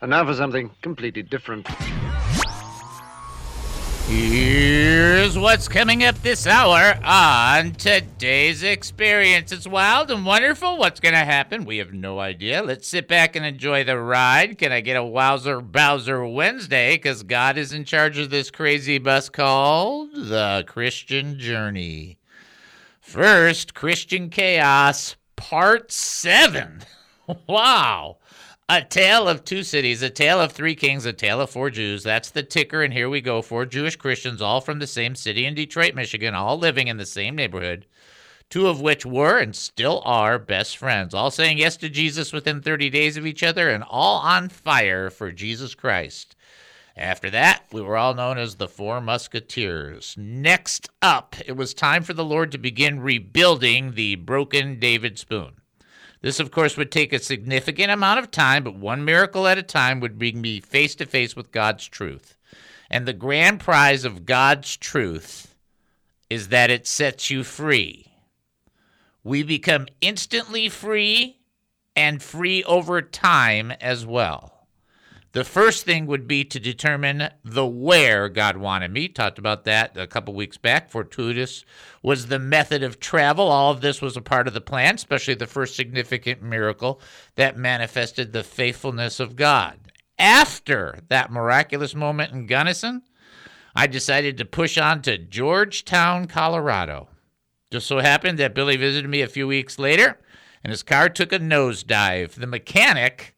And now for something completely different. Here's what's coming up this hour on today's experience. It's wild and wonderful. What's going to happen? We have no idea. Let's sit back and enjoy the ride. Can I get a Wowzer Bowser Wednesday? Because God is in charge of this crazy bus called The Christian Journey. First, Christian Chaos, Part 7. wow. A tale of two cities, a tale of three kings, a tale of four Jews. That's the ticker, and here we go. Four Jewish Christians, all from the same city in Detroit, Michigan, all living in the same neighborhood. Two of which were and still are best friends, all saying yes to Jesus within 30 days of each other, and all on fire for Jesus Christ. After that, we were all known as the Four Musketeers. Next up, it was time for the Lord to begin rebuilding the broken David spoon. This, of course, would take a significant amount of time, but one miracle at a time would bring me face to face with God's truth. And the grand prize of God's truth is that it sets you free. We become instantly free and free over time as well. The first thing would be to determine the where God wanted me. Talked about that a couple weeks back. Fortuitous was the method of travel. All of this was a part of the plan, especially the first significant miracle that manifested the faithfulness of God. After that miraculous moment in Gunnison, I decided to push on to Georgetown, Colorado. Just so happened that Billy visited me a few weeks later, and his car took a nosedive. The mechanic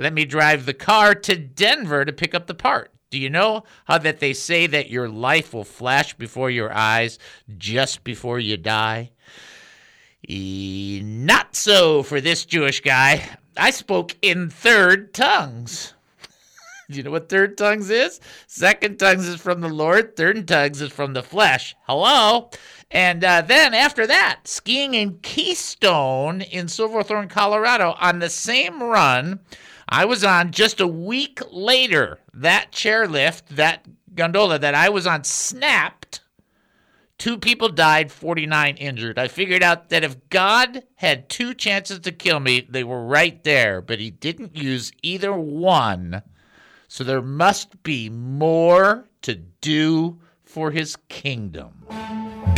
let me drive the car to Denver to pick up the part. Do you know how that they say that your life will flash before your eyes just before you die? E- not so for this Jewish guy. I spoke in third tongues. Do you know what third tongues is? Second tongues is from the Lord, third tongues is from the flesh. Hello? And uh, then after that, skiing in Keystone in Silverthorne, Colorado on the same run I was on just a week later. That chairlift, that gondola that I was on snapped. Two people died, 49 injured. I figured out that if God had two chances to kill me, they were right there, but he didn't use either one. So there must be more to do for his kingdom.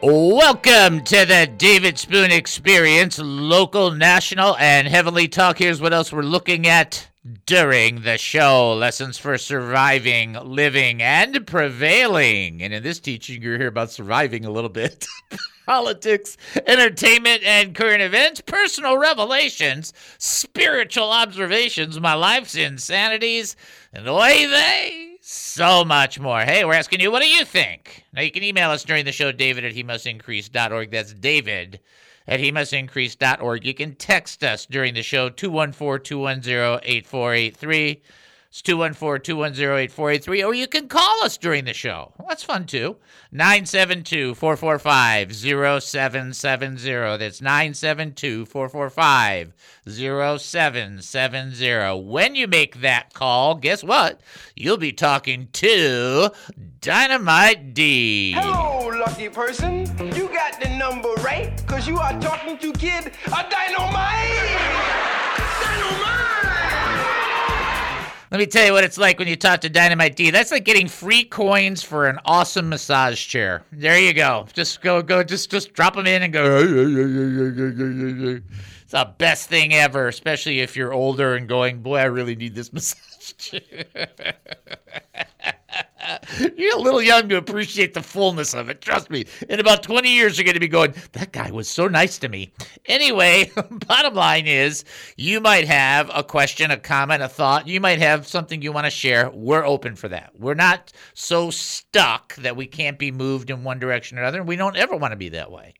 Welcome to the David Spoon Experience, local, national, and heavenly talk. Here's what else we're looking at during the show lessons for surviving, living, and prevailing. And in this teaching, you're here about surviving a little bit. Politics, entertainment, and current events, personal revelations, spiritual observations, my life's insanities, and way they so much more. Hey, we're asking you, what do you think? Now, you can email us during the show, david at he. That's david at he. You can text us during the show, 214 210 8483. It's 214 210 8483. Or you can call us during the show. That's fun too. 972 445 0770. That's 972 445 0770. When you make that call, guess what? You'll be talking to Dynamite D. Hello, lucky person. You got the number right, because you are talking to Kid a Dynamite. Let me tell you what it's like when you talk to Dynamite D. That's like getting free coins for an awesome massage chair. There you go. Just go, go, just, just drop them in and go. It's the best thing ever, especially if you're older and going, boy, I really need this massage chair. you're a little young to appreciate the fullness of it. Trust me. In about 20 years, you're going to be going, that guy was so nice to me. Anyway, bottom line is you might have a question, a comment, a thought. You might have something you want to share. We're open for that. We're not so stuck that we can't be moved in one direction or another. And we don't ever want to be that way.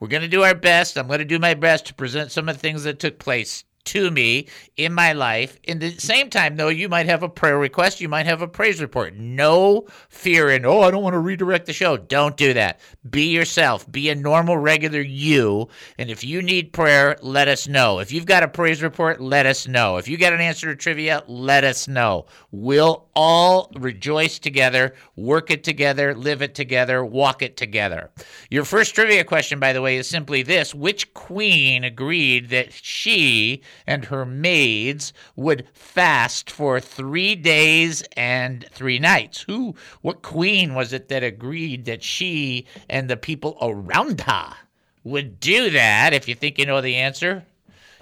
We're going to do our best. I'm going to do my best to present some of the things that took place to me in my life. In the same time, though, you might have a prayer request, you might have a praise report. No fear in, oh, I don't want to redirect the show. Don't do that. Be yourself, be a normal, regular you. And if you need prayer, let us know. If you've got a praise report, let us know. If you got an answer to trivia, let us know. We'll all rejoice together, work it together, live it together, walk it together. Your first trivia question, by the way, is simply this Which queen agreed that she and her maids would fast for three days and three nights? Who, what queen was it that agreed that she and the people around her would do that? If you think you know the answer,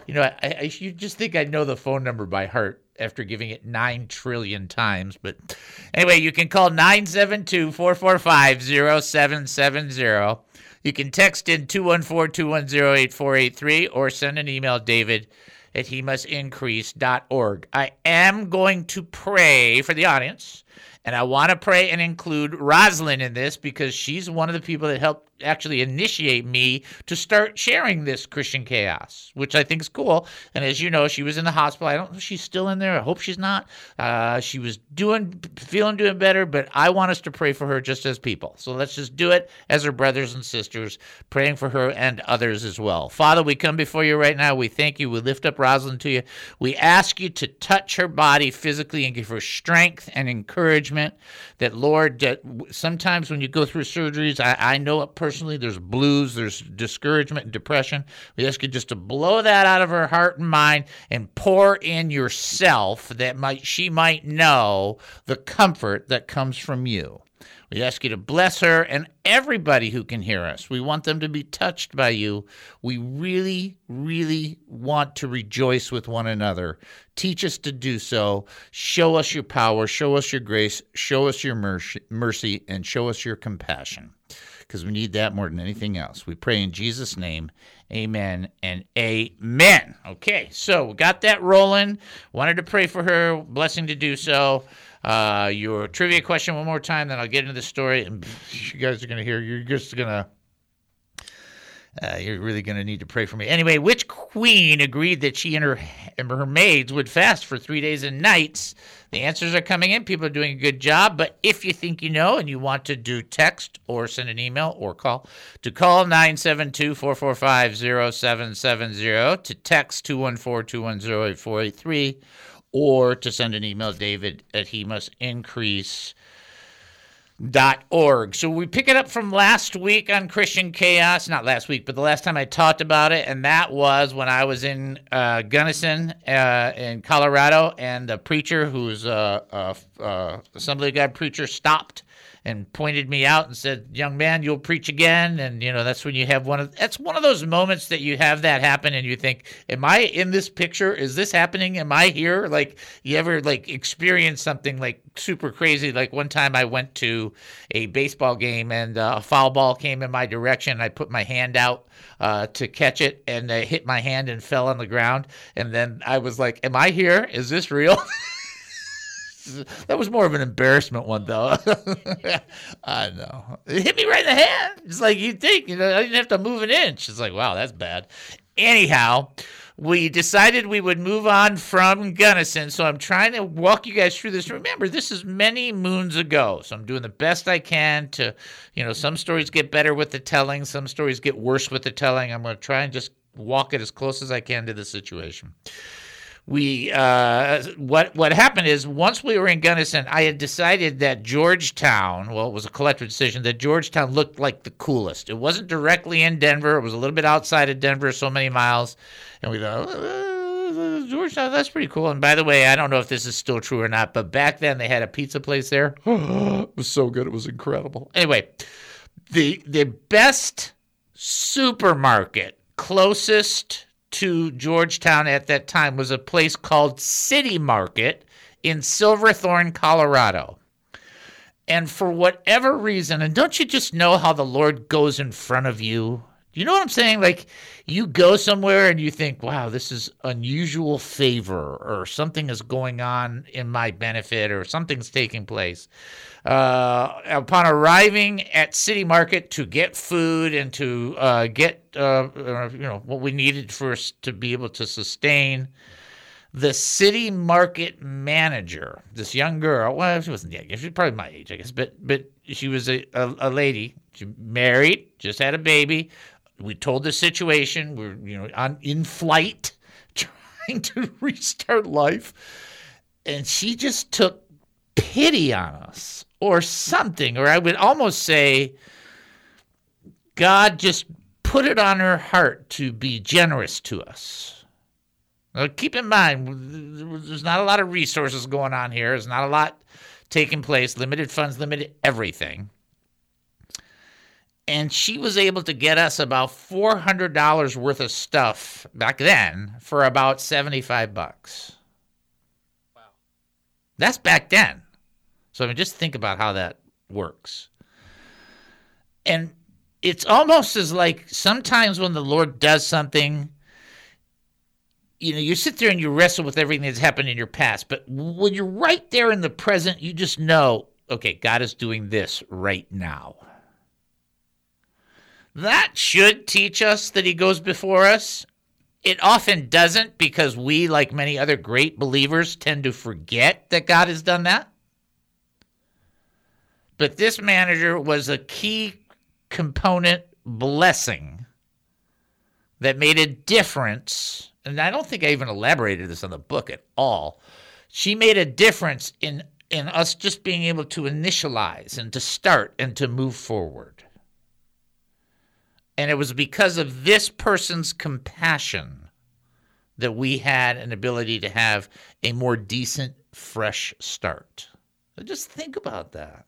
you know, I, I, you just think I know the phone number by heart after giving it 9 trillion times. But anyway, you can call 972 445 0770. You can text in 214 210 8483 or send an email, David at he must increase.org. I am going to pray for the audience, and I want to pray and include Rosalind in this because she's one of the people that helped actually initiate me to start sharing this Christian chaos, which I think is cool. And as you know, she was in the hospital. I don't know if she's still in there. I hope she's not. Uh, she was doing, feeling doing better, but I want us to pray for her just as people. So let's just do it as her brothers and sisters, praying for her and others as well. Father, we come before you right now. We thank you. We lift up Rosalind to you. We ask you to touch her body physically and give her strength and encouragement. That, Lord, that sometimes when you go through surgeries, I, I know it personally personally. There's blues, there's discouragement and depression. We ask you just to blow that out of her heart and mind and pour in yourself that might she might know the comfort that comes from you. We ask you to bless her and everybody who can hear us. We want them to be touched by you. We really, really want to rejoice with one another. Teach us to do so. Show us your power. Show us your grace. Show us your mercy, and show us your compassion because we need that more than anything else. We pray in Jesus' name. Amen and amen. Okay, so we got that rolling. Wanted to pray for her. Blessing to do so. Uh, your trivia question one more time, then I'll get into the story. And you guys are going to hear, you're just going to uh, you're really going to need to pray for me. Anyway, which queen agreed that she and her, and her maids would fast for three days and nights? The answers are coming in. People are doing a good job. But if you think you know and you want to do text or send an email or call, to call 972 445 0770, to text 214 210 8483, or to send an email, David at he must increase dot org. So we pick it up from last week on Christian Chaos, not last week, but the last time I talked about it, and that was when I was in uh, Gunnison uh, in Colorado, and the preacher, who's a, a, a Assembly of God preacher, stopped and pointed me out and said, "Young man, you'll preach again." And you know, that's when you have one of that's one of those moments that you have that happen, and you think, "Am I in this picture? Is this happening? Am I here?" Like you ever like experience something like super crazy? Like one time I went to a baseball game and uh, a foul ball came in my direction. I put my hand out uh, to catch it, and it hit my hand and fell on the ground. And then I was like, "Am I here? Is this real?" that was more of an embarrassment one though. I know. It hit me right in the hand. It's like you'd think, you know, I didn't have to move an inch. It's like, wow, that's bad. Anyhow, we decided we would move on from Gunnison. So I'm trying to walk you guys through this. Remember, this is many moons ago. So I'm doing the best I can to, you know, some stories get better with the telling, some stories get worse with the telling. I'm going to try and just walk it as close as I can to the situation we uh, what what happened is once we were in Gunnison, I had decided that Georgetown, well, it was a collective decision that Georgetown looked like the coolest. It wasn't directly in Denver; it was a little bit outside of Denver, so many miles, and we thought. Uh, Georgetown, that's pretty cool. And by the way, I don't know if this is still true or not, but back then they had a pizza place there. it was so good; it was incredible. Anyway, the the best supermarket closest to Georgetown at that time was a place called City Market in Silverthorne, Colorado. And for whatever reason, and don't you just know how the Lord goes in front of you you know what I'm saying? Like you go somewhere and you think, wow, this is unusual favor or something is going on in my benefit or something's taking place. Uh, upon arriving at City Market to get food and to uh, get, uh, uh you know, what we needed for us to be able to sustain, the city market manager, this young girl, well, she wasn't young, she was probably my age, I guess, but but she was a, a, a lady. She married, just had a baby, we told the situation. We're you know on in flight, trying to restart life, and she just took pity on us or something, or I would almost say, God just put it on her heart to be generous to us. Now, keep in mind, there's not a lot of resources going on here. There's not a lot taking place. Limited funds, limited everything and she was able to get us about $400 worth of stuff back then for about 75 bucks. Wow. That's back then. So I mean just think about how that works. And it's almost as like sometimes when the Lord does something you know, you sit there and you wrestle with everything that's happened in your past, but when you're right there in the present, you just know, okay, God is doing this right now. That should teach us that he goes before us. It often doesn't because we, like many other great believers, tend to forget that God has done that. But this manager was a key component blessing that made a difference. And I don't think I even elaborated this on the book at all. She made a difference in, in us just being able to initialize and to start and to move forward. And it was because of this person's compassion that we had an ability to have a more decent, fresh start. So just think about that.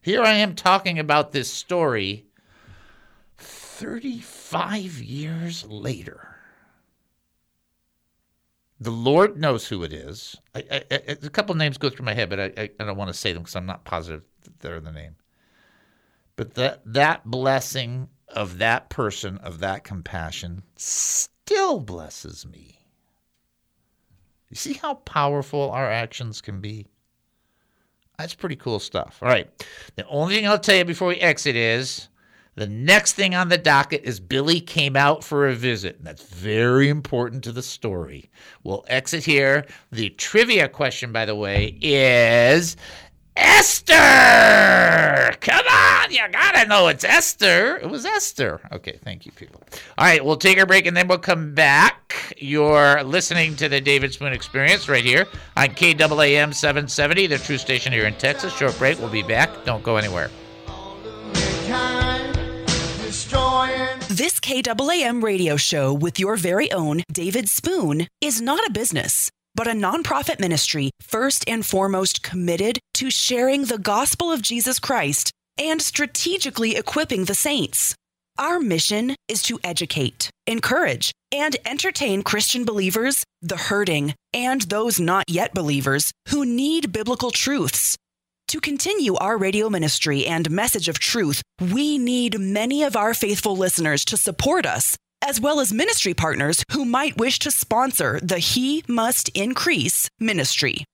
Here I am talking about this story 35 years later. The Lord knows who it is. I, I, I, a couple names go through my head, but I, don't want to say them because I'm not positive they're the name. But that that blessing of that person, of that compassion, still blesses me. You see how powerful our actions can be? That's pretty cool stuff. All right. The only thing I'll tell you before we exit is the next thing on the docket is Billy came out for a visit. That's very important to the story. We'll exit here. The trivia question, by the way, is Esther! Come on, you gotta know it's Esther. It was Esther. Okay, thank you, people. All right, we'll take a break and then we'll come back. You're listening to the David Spoon Experience right here on KAAM 770, the true station here in Texas. Short break. We'll be back. Don't go anywhere. This KAAM radio show with your very own David Spoon is not a business but a nonprofit ministry first and foremost committed to sharing the gospel of Jesus Christ and strategically equipping the saints. Our mission is to educate, encourage, and entertain Christian believers, the hurting, and those not yet believers who need biblical truths. To continue our radio ministry and message of truth, we need many of our faithful listeners to support us as well as ministry partners who might wish to sponsor the He Must Increase ministry.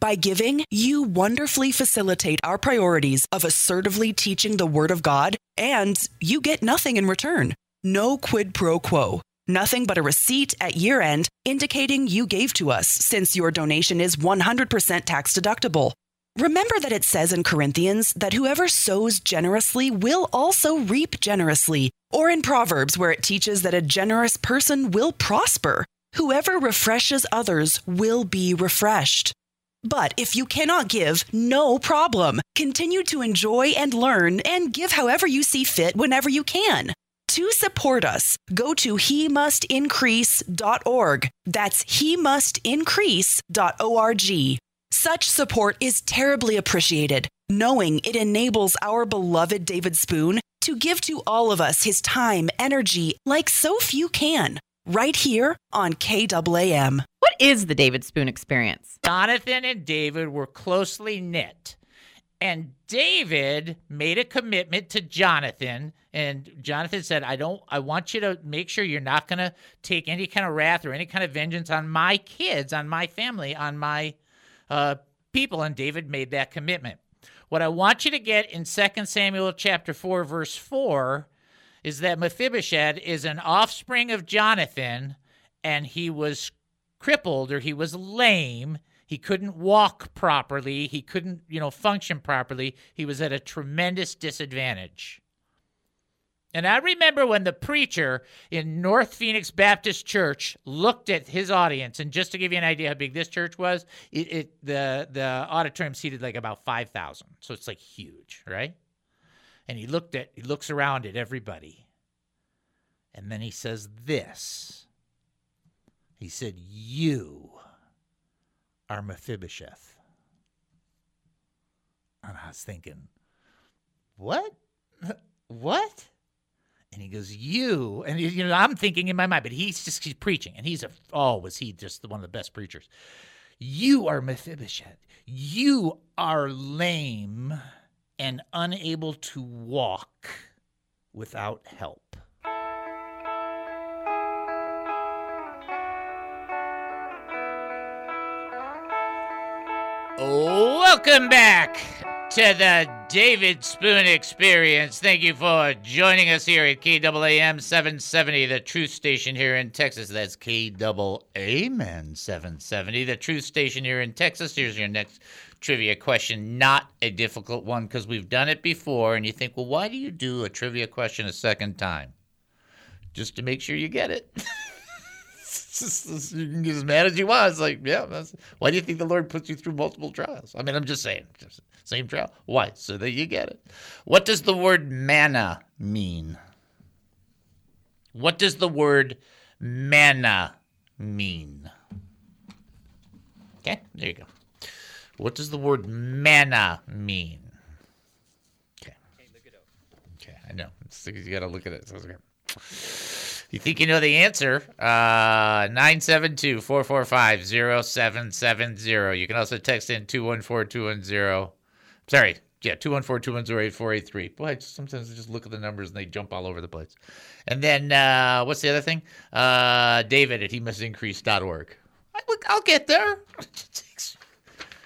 By giving, you wonderfully facilitate our priorities of assertively teaching the Word of God, and you get nothing in return. No quid pro quo. Nothing but a receipt at year end indicating you gave to us since your donation is 100% tax deductible. Remember that it says in Corinthians that whoever sows generously will also reap generously, or in Proverbs where it teaches that a generous person will prosper. Whoever refreshes others will be refreshed. But if you cannot give, no problem. Continue to enjoy and learn and give however you see fit whenever you can. To support us, go to he must. That's he must. Such support is terribly appreciated, knowing it enables our beloved David Spoon to give to all of us his time, energy, like so few can, right here on KAAM. What is the David Spoon experience? Jonathan and David were closely knit. And David made a commitment to Jonathan, and Jonathan said, "I don't. I want you to make sure you're not going to take any kind of wrath or any kind of vengeance on my kids, on my family, on my uh, people." And David made that commitment. What I want you to get in 2 Samuel chapter 4 verse 4 is that Mephibosheth is an offspring of Jonathan and he was crippled or he was lame. He couldn't walk properly. He couldn't, you know, function properly. He was at a tremendous disadvantage. And I remember when the preacher in North Phoenix Baptist Church looked at his audience, and just to give you an idea how big this church was, it, it the the auditorium seated like about five thousand, so it's like huge, right? And he looked at he looks around at everybody, and then he says this. He said, "You are Mephibosheth," and I was thinking, "What? What?" And he goes, "You," and you know, I'm thinking in my mind, but he's just he's preaching, and he's a oh, was he just one of the best preachers? You are Mephibosheth. You are lame and unable to walk without help. Welcome back to the David Spoon Experience. Thank you for joining us here at KAAM 770, the truth station here in Texas. That's KAAM 770, the truth station here in Texas. Here's your next trivia question. Not a difficult one because we've done it before, and you think, well, why do you do a trivia question a second time? Just to make sure you get it. you can get as mad as you want. It's like, yeah, why do you think the Lord puts you through multiple trials? I mean, I'm just saying, just same trial. Why? So that you get it. What does the word manna mean? What does the word manna mean? Okay, there you go. What does the word manna mean? Okay. Okay, I know. You got to look at it. So okay. You think you know the answer? Uh, 972 445 0770. You can also text in 214 210. Sorry, yeah, 214 210 8483. Boy, sometimes I just look at the numbers and they jump all over the place. And then, uh, what's the other thing? Uh, David at he must increase.org. I, I'll get there. it takes,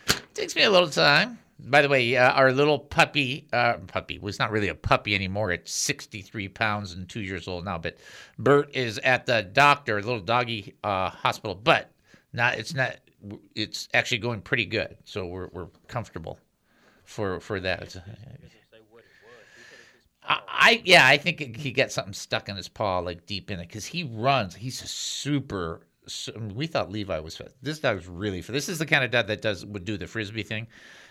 it takes me a little time. By the way, uh, our little puppy, uh, puppy was not really a puppy anymore. It's 63 pounds and two years old now. But Bert is at the doctor, little doggy uh, hospital. But not, it's not, it's actually going pretty good. So we're, we're comfortable for for that. I, I yeah, I think he got something stuck in his paw, like deep in it, because he runs. He's a super. we thought Levi was fast. This dog's really. This is the kind of dog that does would do the frisbee thing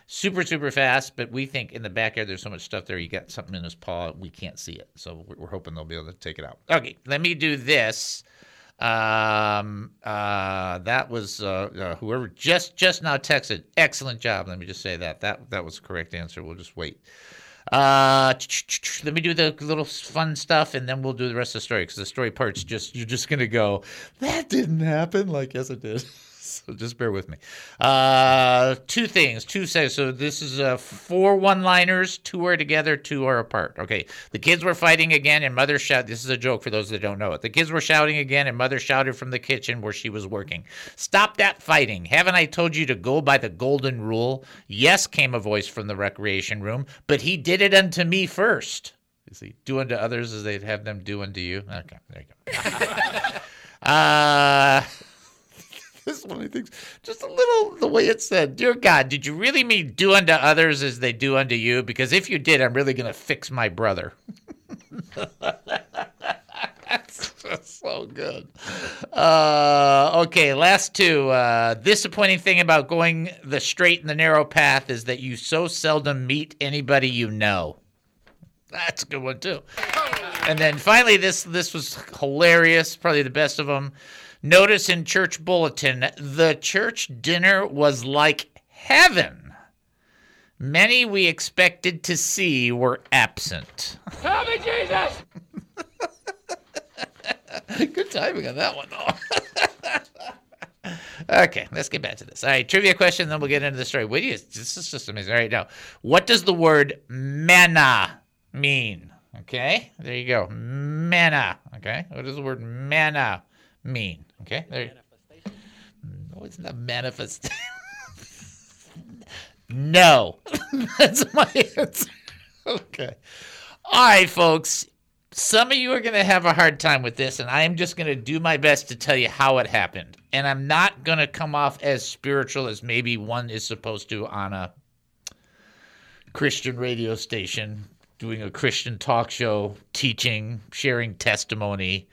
super super fast but we think in the backyard there's so much stuff there you got something in his paw we can't see it so we're hoping they'll be able to take it out okay let me do this um uh that was uh, uh, whoever just just now texted. Excellent job. Let me just say that. That that was the correct answer. We'll just wait. Uh let me do the little fun stuff and then we'll do the rest of the story because the story part's just you're just gonna go that didn't happen like yes it did so just bear with me. Uh, two things, two says so. This is uh, four one-liners. Two are together, two are apart. Okay, the kids were fighting again, and mother shouted. This is a joke for those that don't know it. The kids were shouting again, and mother shouted from the kitchen where she was working. Stop that fighting! Haven't I told you to go by the golden rule? Yes, came a voice from the recreation room, but he did it unto me first. You see, do unto others as they'd have them do unto you. Okay, there you go. uh this one, I think, just a little the way it said, Dear God, did you really mean do unto others as they do unto you? Because if you did, I'm really going to fix my brother. That's so good. Uh, okay, last two. Uh, disappointing thing about going the straight and the narrow path is that you so seldom meet anybody you know. That's a good one too. And then finally, this this was hilarious, probably the best of them. Notice in church bulletin, the church dinner was like heaven. Many we expected to see were absent. Help me, Jesus! Good timing on that one, though. Okay, let's get back to this. All right, trivia question, then we'll get into the story. Wait, this is just amazing. All right, now, what does the word manna mean? Okay, there you go. Manna. Okay, what does the word manna mean? Okay, there. No, it's not manifest. no, that's my answer. Okay. All right, folks. Some of you are going to have a hard time with this, and I am just going to do my best to tell you how it happened. And I'm not going to come off as spiritual as maybe one is supposed to on a Christian radio station, doing a Christian talk show, teaching, sharing testimony,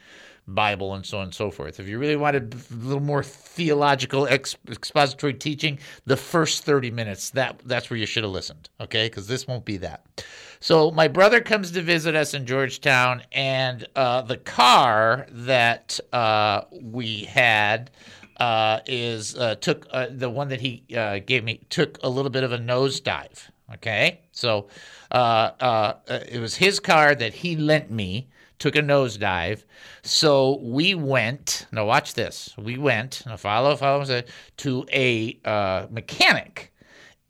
Bible, and so on and so forth. If you really wanted a little more theological ex- expository teaching, the first 30 minutes, that that's where you should have listened, okay? Because this won't be that. So my brother comes to visit us in Georgetown, and uh, the car that uh, we had uh, is uh, took uh, the one that he uh, gave me took a little bit of a nosedive. Okay, so it was his car that he lent me took a nosedive. So we went. Now watch this. We went. Now follow, follow. To a uh, mechanic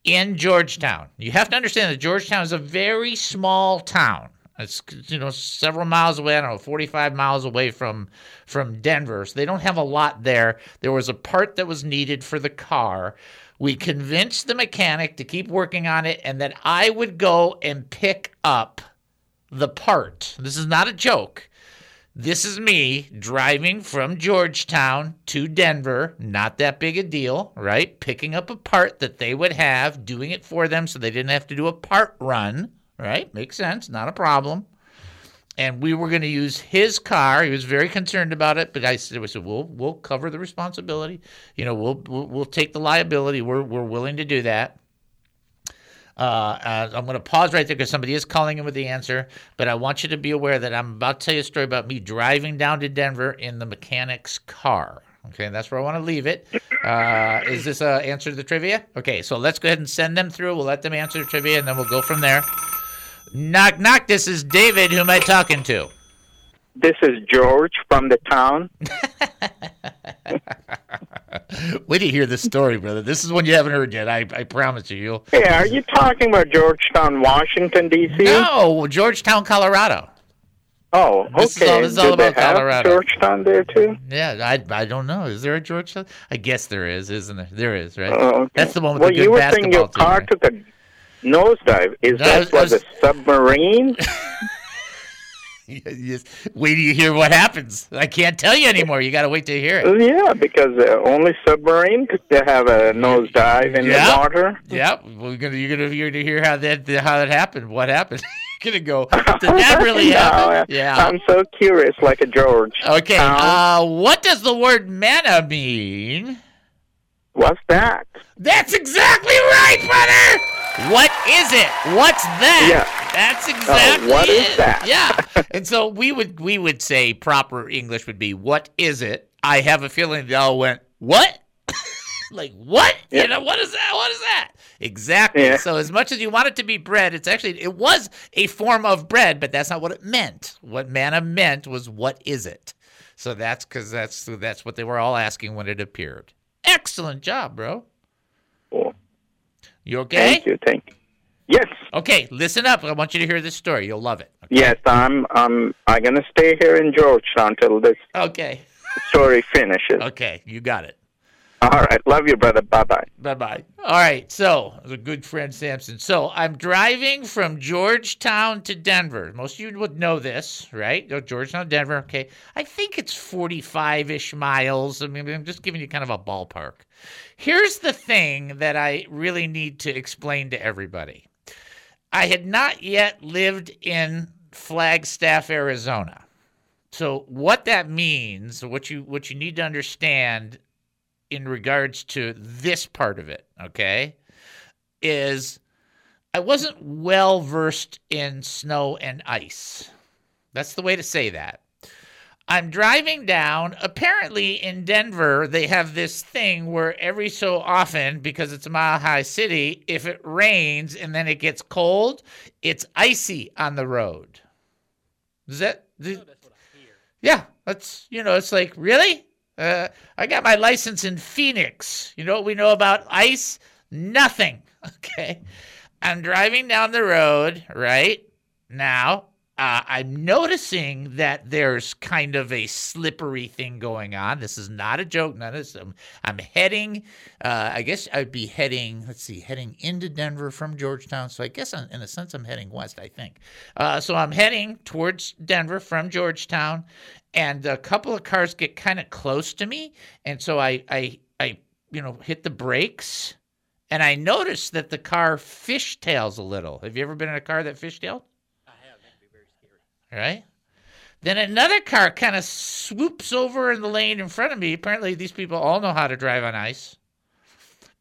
in Georgetown. You have to understand that Georgetown is a very small town. It's you know several miles away. I don't know, 45 miles away from from Denver. So they don't have a lot there. There was a part that was needed for the car. We convinced the mechanic to keep working on it and that I would go and pick up the part. This is not a joke. This is me driving from Georgetown to Denver. Not that big a deal, right? Picking up a part that they would have, doing it for them so they didn't have to do a part run, right? Makes sense. Not a problem. And we were going to use his car. He was very concerned about it, but I said, "We said we'll we'll cover the responsibility. You know, we'll we'll, we'll take the liability. We're we're willing to do that." Uh, uh, I'm going to pause right there because somebody is calling in with the answer, but I want you to be aware that I'm about to tell you a story about me driving down to Denver in the mechanic's car. Okay, and that's where I want to leave it. Uh, is this an answer to the trivia? Okay, so let's go ahead and send them through. We'll let them answer the trivia, and then we'll go from there. Knock, knock. This is David. Who am I talking to? This is George from the town. Wait to hear this story, brother. This is one you haven't heard yet. I, I promise you. You'll... Yeah, are you talking about Georgetown, Washington, D.C.? No, Georgetown, Colorado. Oh, okay. This is all, this is all about Colorado. Georgetown there too? Yeah, I, I don't know. Is there a Georgetown? I guess there is, isn't there? There is, right? Oh, okay. That's the one with well, the good you were basketball saying your team, car right? took a nosedive. Is No, that was, was- a submarine? yes. Wait till you hear what happens. I can't tell you anymore. You got to wait to hear it. yeah, because uh, only submarine could have a nosedive in Yeah. the water. Yep. We're gonna you're gonna hear to hear how that how that happened. What happened? you're gonna go. Did that really happen? Yeah. I'm so curious, like a George. Okay. Town. Uh, what does the word manna mean? What's that? That's exactly right, brother. What is it? What's that? Yeah. That's uh, exactly what is it. that? Yeah. and so we would we would say proper English would be what is it? I have a feeling they all went, What? like what? You know, what is that? What is that? Exactly. Yeah. So as much as you want it to be bread, it's actually it was a form of bread, but that's not what it meant. What manna meant was what is it? So that's because that's that's what they were all asking when it appeared. Excellent job, bro. You okay? Thank you. Thank you. Yes. Okay, listen up. I want you to hear this story. You'll love it. Yes, I'm. I'm. I'm gonna stay here in Georgetown until this Okay. story finishes. Okay, you got it. All right. Love you, brother. Bye bye. Bye bye. All right. So, the good friend Samson. So, I'm driving from Georgetown to Denver. Most of you would know this, right? Georgetown, Denver. Okay. I think it's 45 ish miles. I mean, I'm just giving you kind of a ballpark. Here's the thing that I really need to explain to everybody I had not yet lived in Flagstaff, Arizona. So what that means, what you what you need to understand in regards to this part of it, okay, is I wasn't well versed in snow and ice. That's the way to say that. I'm driving down. Apparently, in Denver, they have this thing where every so often, because it's a mile high city, if it rains and then it gets cold, it's icy on the road. Is that? Yeah, that's, you know, it's like, really? Uh, I got my license in Phoenix. You know what we know about ice? Nothing. Okay. I'm driving down the road right now. Uh, I'm noticing that there's kind of a slippery thing going on. This is not a joke. None of this. I'm, I'm heading. Uh, I guess I'd be heading. Let's see, heading into Denver from Georgetown. So I guess I'm, in a sense I'm heading west. I think. Uh, so I'm heading towards Denver from Georgetown, and a couple of cars get kind of close to me, and so I I I you know hit the brakes and I noticed that the car fishtails a little. Have you ever been in a car that fishtailed? I have. That'd be very scary. Right? Then another car kind of swoops over in the lane in front of me. Apparently, these people all know how to drive on ice,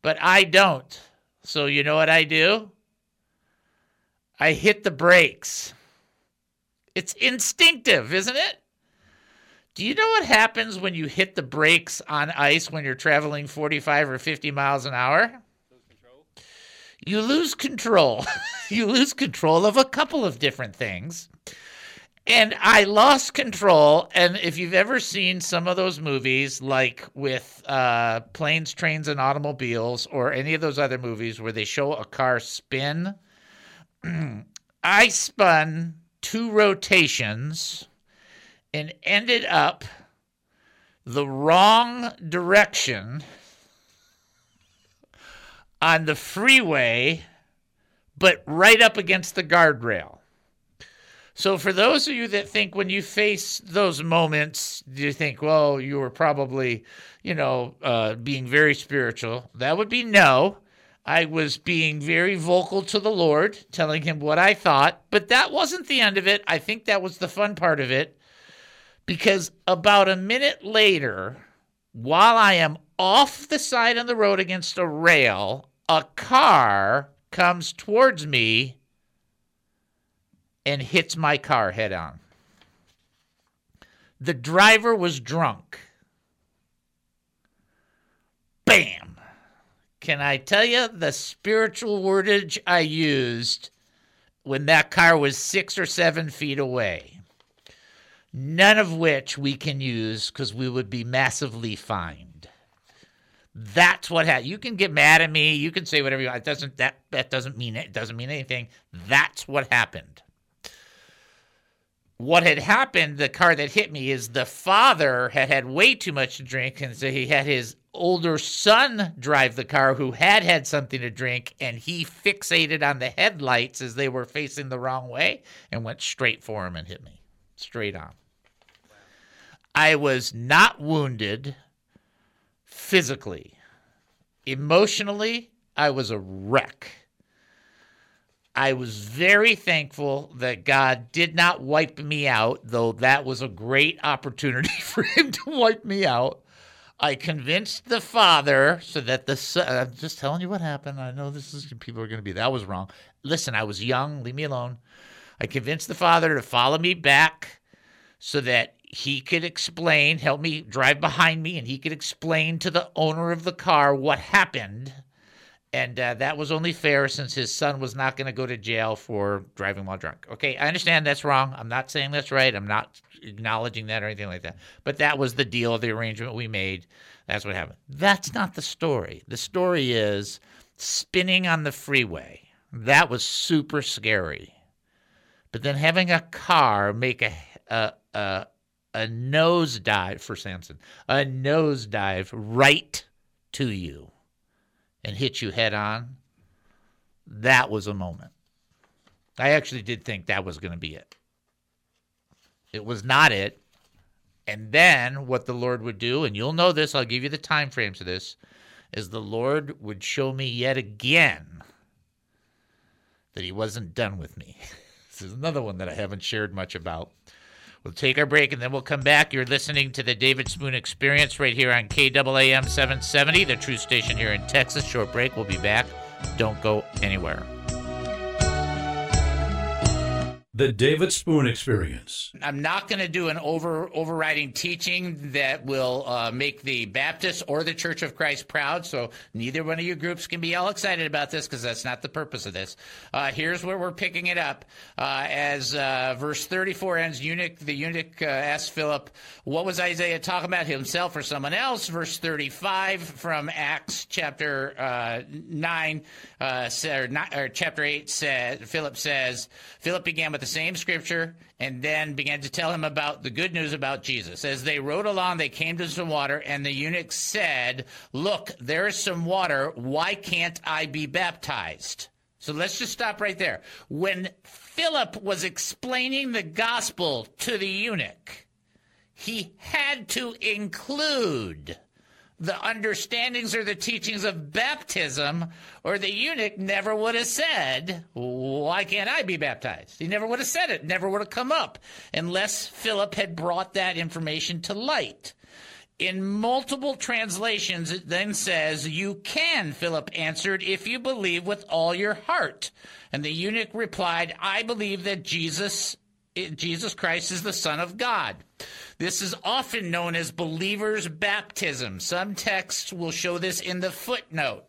but I don't. So, you know what I do? I hit the brakes. It's instinctive, isn't it? Do you know what happens when you hit the brakes on ice when you're traveling 45 or 50 miles an hour? you lose control. you lose control of a couple of different things. And I lost control. And if you've ever seen some of those movies, like with uh, Planes, Trains, and Automobiles, or any of those other movies where they show a car spin, I spun two rotations and ended up the wrong direction on the freeway, but right up against the guardrail. So, for those of you that think when you face those moments, do you think, well, you were probably, you know, uh, being very spiritual, that would be no. I was being very vocal to the Lord, telling him what I thought, but that wasn't the end of it. I think that was the fun part of it because about a minute later, while I am off the side of the road against a rail, a car comes towards me and hits my car head on. The driver was drunk. Bam! Can I tell you the spiritual wordage I used when that car was six or seven feet away? None of which we can use because we would be massively fined. That's what happened. You can get mad at me. You can say whatever you want. It doesn't that that doesn't mean it. it doesn't mean anything. That's what happened. What had happened, the car that hit me, is the father had had way too much to drink, and so he had his older son drive the car who had had something to drink, and he fixated on the headlights as they were facing the wrong way and went straight for him and hit me straight on. I was not wounded physically. Emotionally, I was a wreck. I was very thankful that God did not wipe me out, though that was a great opportunity for Him to wipe me out. I convinced the father so that the son, I'm just telling you what happened. I know this is people are going to be that was wrong. Listen, I was young. Leave me alone. I convinced the father to follow me back so that he could explain, help me drive behind me, and he could explain to the owner of the car what happened. And uh, that was only fair since his son was not going to go to jail for driving while drunk. Okay, I understand that's wrong. I'm not saying that's right. I'm not acknowledging that or anything like that. But that was the deal, the arrangement we made. That's what happened. That's not the story. The story is spinning on the freeway. That was super scary. But then having a car make a, a, a a nosedive for Samson, a nosedive right to you and hit you head on, that was a moment. I actually did think that was going to be it. It was not it. And then what the Lord would do, and you'll know this, I'll give you the time frames of this, is the Lord would show me yet again that he wasn't done with me. this is another one that I haven't shared much about. We'll take our break and then we'll come back. You're listening to the David Spoon Experience right here on KAAM 770, the true station here in Texas. Short break. We'll be back. Don't go anywhere. The David Spoon Experience. I'm not going to do an over overriding teaching that will uh, make the Baptist or the Church of Christ proud. So neither one of you groups can be all excited about this because that's not the purpose of this. Uh, here's where we're picking it up. Uh, as uh, verse 34 ends, eunuch the eunuch uh, asked Philip, "What was Isaiah talking about, himself or someone else?" Verse 35 from Acts chapter uh, nine, or, or chapter eight says Philip says Philip began with same scripture and then began to tell him about the good news about Jesus. As they rode along, they came to some water, and the eunuch said, Look, there is some water. Why can't I be baptized? So let's just stop right there. When Philip was explaining the gospel to the eunuch, he had to include the understandings or the teachings of baptism, or the eunuch never would have said, Why can't I be baptized? He never would have said it, never would have come up, unless Philip had brought that information to light. In multiple translations, it then says, You can, Philip answered, if you believe with all your heart. And the eunuch replied, I believe that Jesus Jesus Christ is the Son of God. This is often known as believer's baptism. Some texts will show this in the footnote.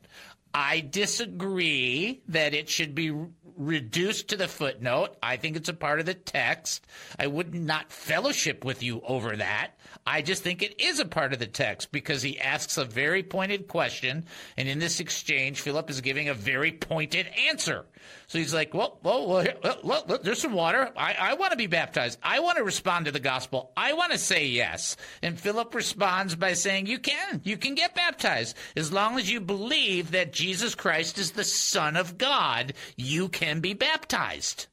I disagree that it should be reduced to the footnote. I think it's a part of the text. I would not fellowship with you over that. I just think it is a part of the text because he asks a very pointed question. And in this exchange, Philip is giving a very pointed answer. So he's like, well, well, well, well there's some water. I, I want to be baptized. I want to respond to the gospel. I want to say yes. And Philip responds by saying, you can. You can get baptized. As long as you believe that Jesus Christ is the Son of God, you can be baptized.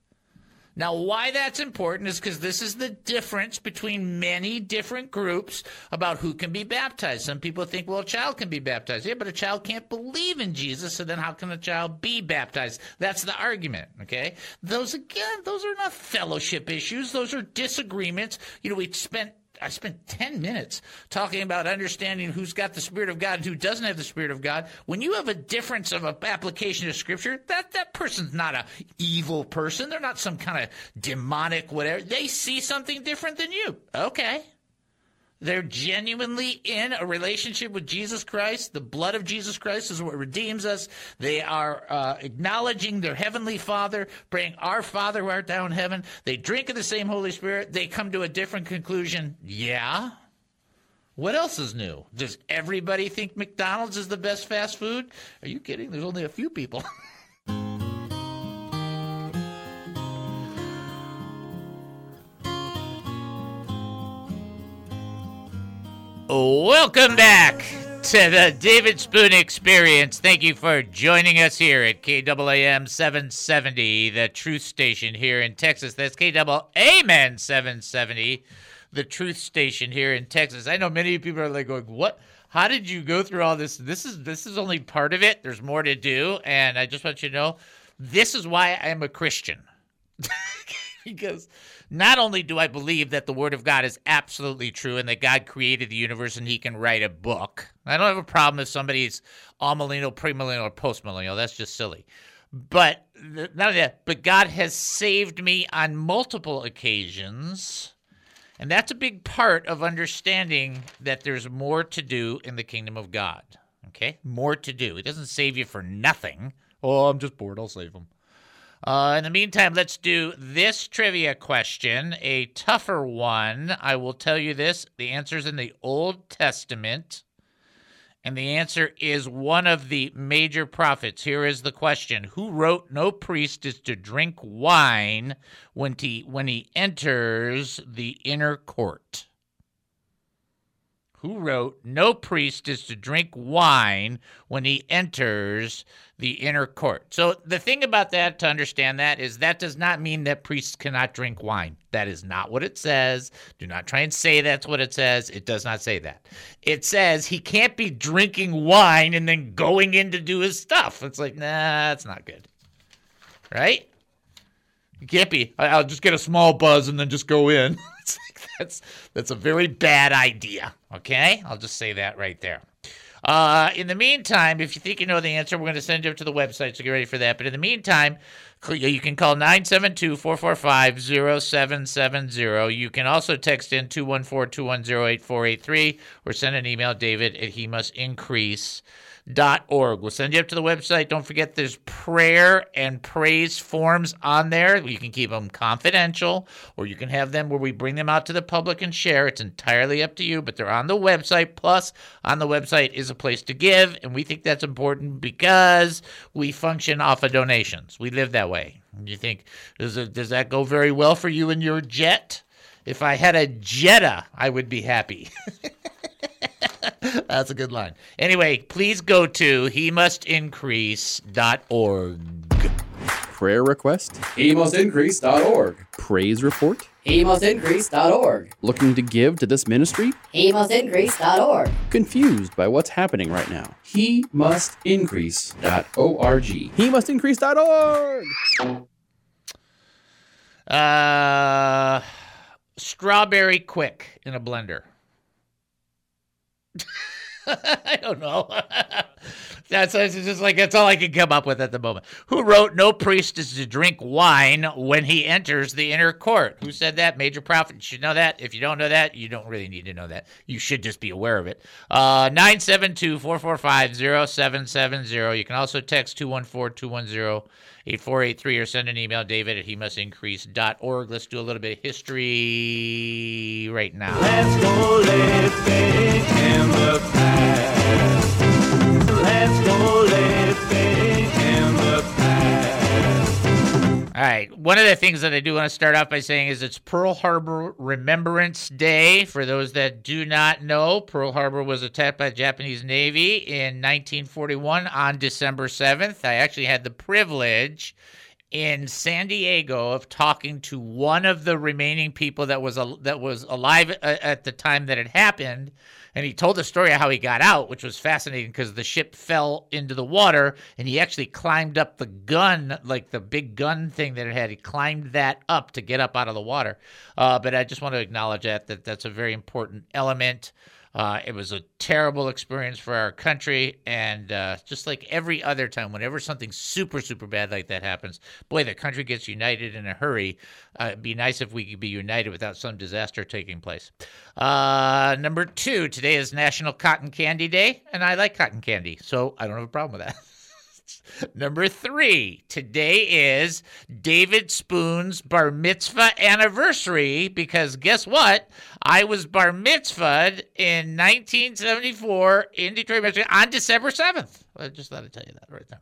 Now, why that's important is because this is the difference between many different groups about who can be baptized. Some people think, well, a child can be baptized. Yeah, but a child can't believe in Jesus, so then how can a child be baptized? That's the argument, okay? Those, again, those are not fellowship issues. Those are disagreements. You know, we spent I spent 10 minutes talking about understanding who's got the Spirit of God and who doesn't have the Spirit of God. When you have a difference of an application of Scripture, that, that person's not a evil person. They're not some kind of demonic whatever. They see something different than you. Okay. They're genuinely in a relationship with Jesus Christ. The blood of Jesus Christ is what redeems us. They are uh, acknowledging their heavenly Father, praying, Our Father who art thou in heaven. They drink of the same Holy Spirit. They come to a different conclusion. Yeah. What else is new? Does everybody think McDonald's is the best fast food? Are you kidding? There's only a few people. Welcome back to the David Spoon Experience. Thank you for joining us here at KAAM 770, the truth station here in Texas. That's KAAM 770, the truth station here in Texas. I know many people are like going, "What? How did you go through all this? This is this is only part of it. There's more to do." And I just want you to know, this is why I am a Christian. because not only do I believe that the Word of God is absolutely true and that God created the universe and He can write a book, I don't have a problem if somebody's all amillennial, premillennial, or postmillennial. That's just silly. But not that, but God has saved me on multiple occasions. And that's a big part of understanding that there's more to do in the kingdom of God. Okay? More to do. He doesn't save you for nothing. Oh, I'm just bored. I'll save him. Uh, in the meantime, let's do this trivia question, a tougher one. I will tell you this the answer is in the Old Testament, and the answer is one of the major prophets. Here is the question Who wrote, No priest is to drink wine when he, when he enters the inner court? Who wrote, No priest is to drink wine when he enters the inner court. So the thing about that to understand that is that does not mean that priests cannot drink wine. That is not what it says. Do not try and say that's what it says. It does not say that. It says he can't be drinking wine and then going in to do his stuff. It's like, nah, that's not good. Right? You can't be. I'll just get a small buzz and then just go in. that's that's a very bad idea. Okay, I'll just say that right there. Uh, in the meantime, if you think you know the answer, we're going to send you to the website, so get ready for that. But in the meantime, You can call 972 445 0770. You can also text in 214 210 8483 or send an email, david at he must increase org. We'll send you up to the website. Don't forget there's prayer and praise forms on there. You can keep them confidential or you can have them where we bring them out to the public and share. It's entirely up to you, but they're on the website. Plus, on the website is a place to give, and we think that's important because we function off of donations. We live that way. You think does it, does that go very well for you in your jet? If I had a Jetta, I would be happy. That's a good line. Anyway, please go to he must increase.org. Prayer request? HeMustIncrease.org. Praise report? HeMustIncrease.org. Looking to give to this ministry? HeMustIncrease.org. Confused by what's happening right now? HeMustIncrease.org. He must increase.org. Uh, strawberry quick in a blender. I don't know. that's, that's just like that's all I can come up with at the moment. Who wrote "No priest is to drink wine when he enters the inner court"? Who said that? Major prophet. You should know that. If you don't know that, you don't really need to know that. You should just be aware of it. Uh, 972-445-0770. You can also text 214-210-8483 or send an email, David at he must increase.org. Let's do a little bit of history right now. Let's go living in the past. Right. One of the things that I do want to start off by saying is it's Pearl Harbor Remembrance Day. For those that do not know, Pearl Harbor was attacked by the Japanese Navy in 1941 on December 7th. I actually had the privilege in San Diego of talking to one of the remaining people that was that was alive a- at the time that it happened and he told the story of how he got out which was fascinating because the ship fell into the water and he actually climbed up the gun like the big gun thing that it had. He climbed that up to get up out of the water. Uh, but i just want to acknowledge that that that's a very important element uh, it was a terrible experience for our country, and uh, just like every other time, whenever something super, super bad like that happens, boy, the country gets united in a hurry. Uh, it'd be nice if we could be united without some disaster taking place. Uh, number two, today is National Cotton Candy Day, and I like cotton candy, so I don't have a problem with that. Number three, today is David Spoon's bar mitzvah anniversary because guess what? I was bar mitzvahed in 1974 in Detroit, Michigan on December 7th. I just thought I'd tell you that right there.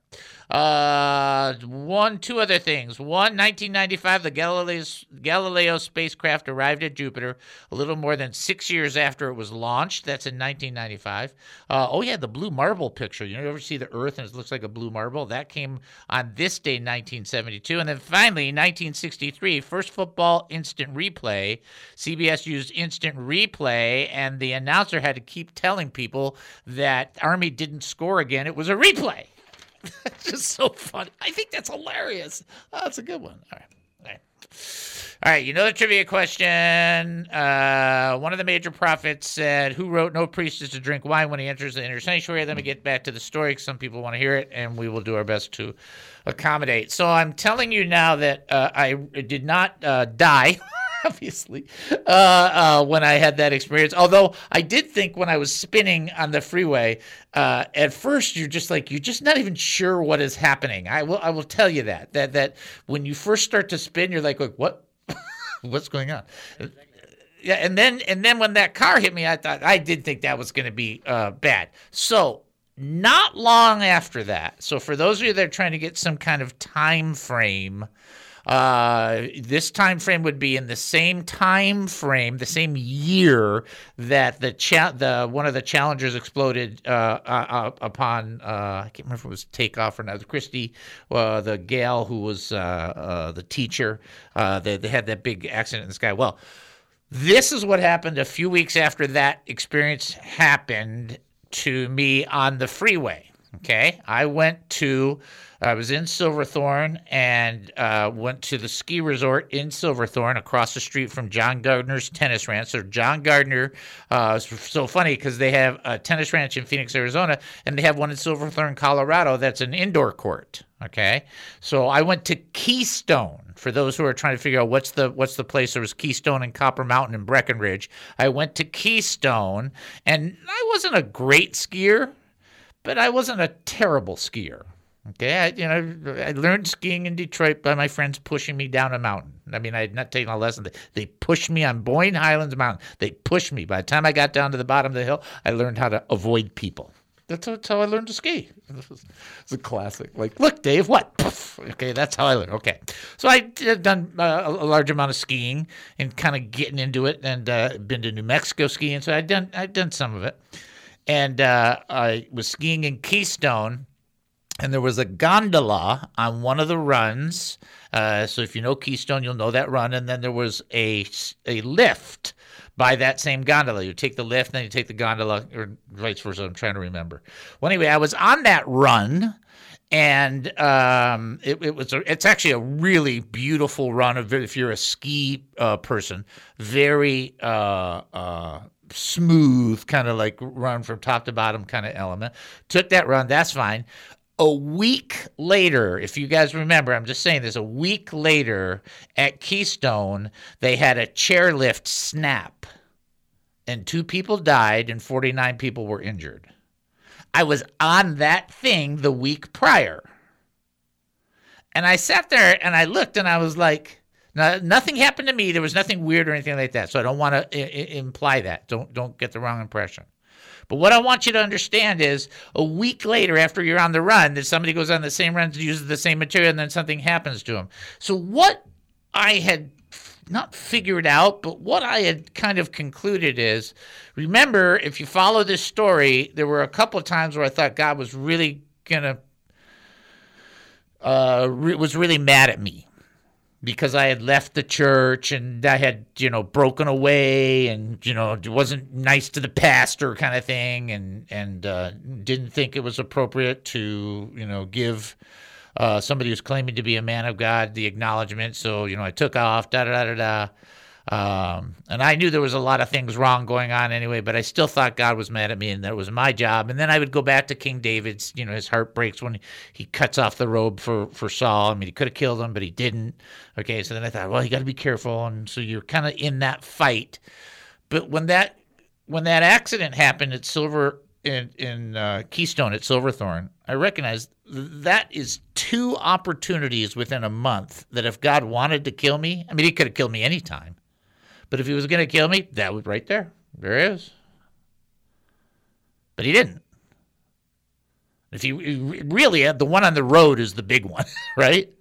Uh, one, two other things. One, 1995, the Galileo, Galileo spacecraft arrived at Jupiter a little more than six years after it was launched. That's in 1995. Uh, oh, yeah, the blue marble picture. You ever see the Earth and it looks like a blue marble? That came on this day, 1972. And then finally, 1963, first football instant replay. CBS used instant replay, and the announcer had to keep telling people that Army didn't score again. It was a replay. It's just so funny. I think that's hilarious. Oh, that's a good one. All right. All right. All right, you know the trivia question. Uh, one of the major prophets said, Who wrote, No priest is to drink wine when he enters the inner sanctuary? Let me get back to the story because some people want to hear it, and we will do our best to accommodate. So I'm telling you now that uh, I did not uh, die. Obviously, uh, uh, when I had that experience. Although I did think when I was spinning on the freeway, uh, at first you're just like you're just not even sure what is happening. I will I will tell you that that that when you first start to spin, you're like, like what what's going on? Yeah, and then and then when that car hit me, I thought I did think that was going to be uh, bad. So not long after that. So for those of you that are trying to get some kind of time frame. Uh, this time frame would be in the same time frame, the same year that the cha- the one of the challengers exploded uh, uh, upon. Uh, I can't remember if it was takeoff or not. Christy, uh, the gal who was the teacher, they, they had that big accident in the sky. Well, this is what happened a few weeks after that experience happened to me on the freeway. Okay, I went to, I was in Silverthorne and uh, went to the ski resort in Silverthorne across the street from John Gardiner's tennis ranch. So John Gardiner, uh, so funny because they have a tennis ranch in Phoenix, Arizona, and they have one in Silverthorne, Colorado. That's an indoor court. Okay, so I went to Keystone. For those who are trying to figure out what's the what's the place, there was Keystone and Copper Mountain and Breckenridge. I went to Keystone, and I wasn't a great skier but I wasn't a terrible skier. Okay, I, you know, I learned skiing in Detroit by my friends pushing me down a mountain. I mean, I had not taken a lesson. They, pushed me on Boyne Highlands Mountain. They pushed me. By the time I got down to the bottom of the hill, I learned how to avoid people. That's, that's how I learned to ski. It's a classic. Like, look, Dave, what? Poof. Okay, that's how I learned. Okay, so I had done uh, a large amount of skiing and kind of getting into it, and uh, been to New Mexico skiing. So I'd done I'd done some of it and uh, I was skiing in Keystone, and there was a gondola on one of the runs. Uh, so if you know Keystone, you'll know that run. And then there was a a lift by that same gondola. You take the lift, then you take the gondola, or vice versa. I'm trying to remember. Well, anyway, I was on that run. And um, it, it, was a, it's actually a really beautiful run. If you're a ski uh, person, very uh, uh, smooth, kind of like run from top to bottom kind of element. Took that run, that's fine. A week later, if you guys remember, I'm just saying this, a week later at Keystone, they had a chairlift snap, and two people died and 49 people were injured. I was on that thing the week prior. And I sat there and I looked and I was like, now, nothing happened to me. There was nothing weird or anything like that. So I don't want to I- imply that. Don't don't get the wrong impression. But what I want you to understand is a week later, after you're on the run, that somebody goes on the same run, uses the same material, and then something happens to them. So what I had not figured out, but what I had kind of concluded is remember, if you follow this story, there were a couple of times where I thought God was really gonna uh, re- was really mad at me because I had left the church and I had, you know, broken away and, you know, wasn't nice to the pastor kind of thing and, and uh, didn't think it was appropriate to, you know, give uh, somebody who's claiming to be a man of God the acknowledgement. So, you know, I took off, da da da da da. Um, and I knew there was a lot of things wrong going on anyway, but I still thought God was mad at me and that was my job. And then I would go back to King David's, you know, his heart breaks when he cuts off the robe for, for Saul. I mean, he could have killed him, but he didn't. Okay. So then I thought, well, you got to be careful. And so you're kind of in that fight. But when that, when that accident happened at Silver, in, in uh, Keystone at Silverthorne, I recognized that is two opportunities within a month that if God wanted to kill me, I mean, he could have killed me anytime. But if he was going to kill me, that was right there. There he is. But he didn't. If he really, uh, the one on the road is the big one, right?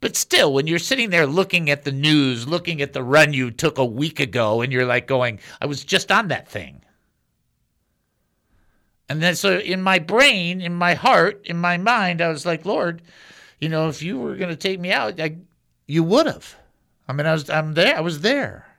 But still, when you're sitting there looking at the news, looking at the run you took a week ago, and you're like going, I was just on that thing. And then, so in my brain, in my heart, in my mind, I was like, Lord, you know, if you were going to take me out, I, you would have. I mean, I was, I'm there. I was there.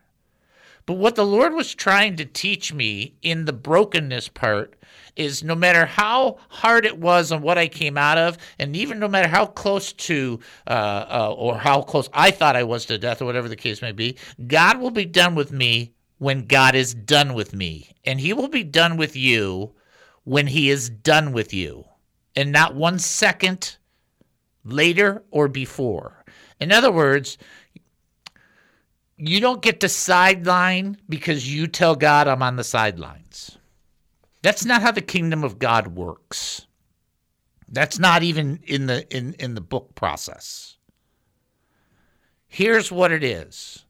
But what the Lord was trying to teach me in the brokenness part is no matter how hard it was and what I came out of, and even no matter how close to uh, uh, or how close I thought I was to death or whatever the case may be, God will be done with me when God is done with me. And He will be done with you when He is done with you, and not one second later or before. In other words, you don't get to sideline because you tell God I'm on the sidelines. That's not how the kingdom of God works. That's not even in the in, in the book process. Here's what it is.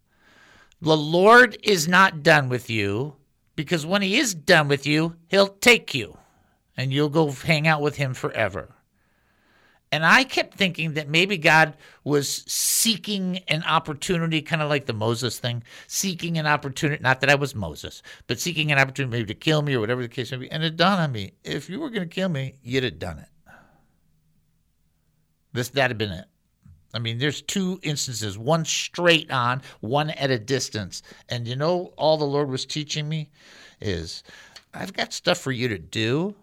The Lord is not done with you because when he is done with you, he'll take you and you'll go hang out with him forever. And I kept thinking that maybe God was seeking an opportunity, kind of like the Moses thing, seeking an opportunity. Not that I was Moses, but seeking an opportunity maybe to kill me or whatever the case may be. And it dawned on me if you were going to kill me, you'd have done it. This that had been it. I mean, there's two instances, one straight on, one at a distance. And you know, all the Lord was teaching me is I've got stuff for you to do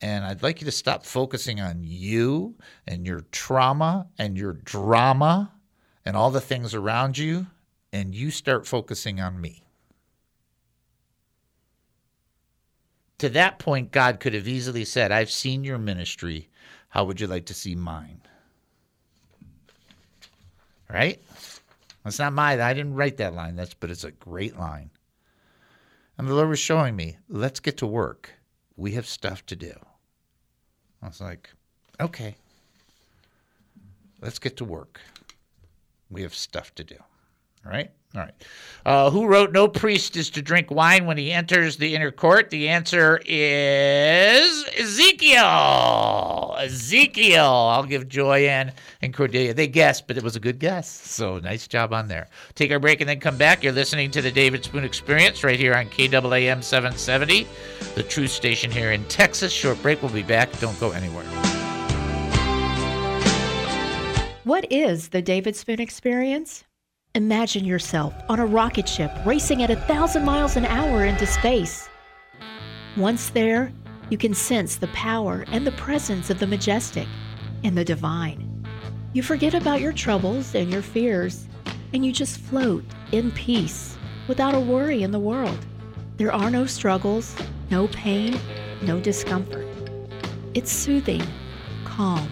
And I'd like you to stop focusing on you and your trauma and your drama and all the things around you, and you start focusing on me. To that point, God could have easily said, I've seen your ministry. How would you like to see mine? Right? That's not my, I didn't write that line, That's but it's a great line. And the Lord was showing me, let's get to work. We have stuff to do. I was like, okay, let's get to work. We have stuff to do. All right? All right. Uh, who wrote No priest is to drink wine when he enters the inner court? The answer is Ezekiel. Ezekiel. I'll give Joyanne and Cordelia. They guessed, but it was a good guess. So nice job on there. Take our break and then come back. You're listening to the David Spoon Experience right here on KAAM 770, the truth station here in Texas. Short break. We'll be back. Don't go anywhere. What is the David Spoon Experience? Imagine yourself on a rocket ship racing at a thousand miles an hour into space. Once there, you can sense the power and the presence of the majestic and the divine. You forget about your troubles and your fears, and you just float in peace without a worry in the world. There are no struggles, no pain, no discomfort. It's soothing, calm,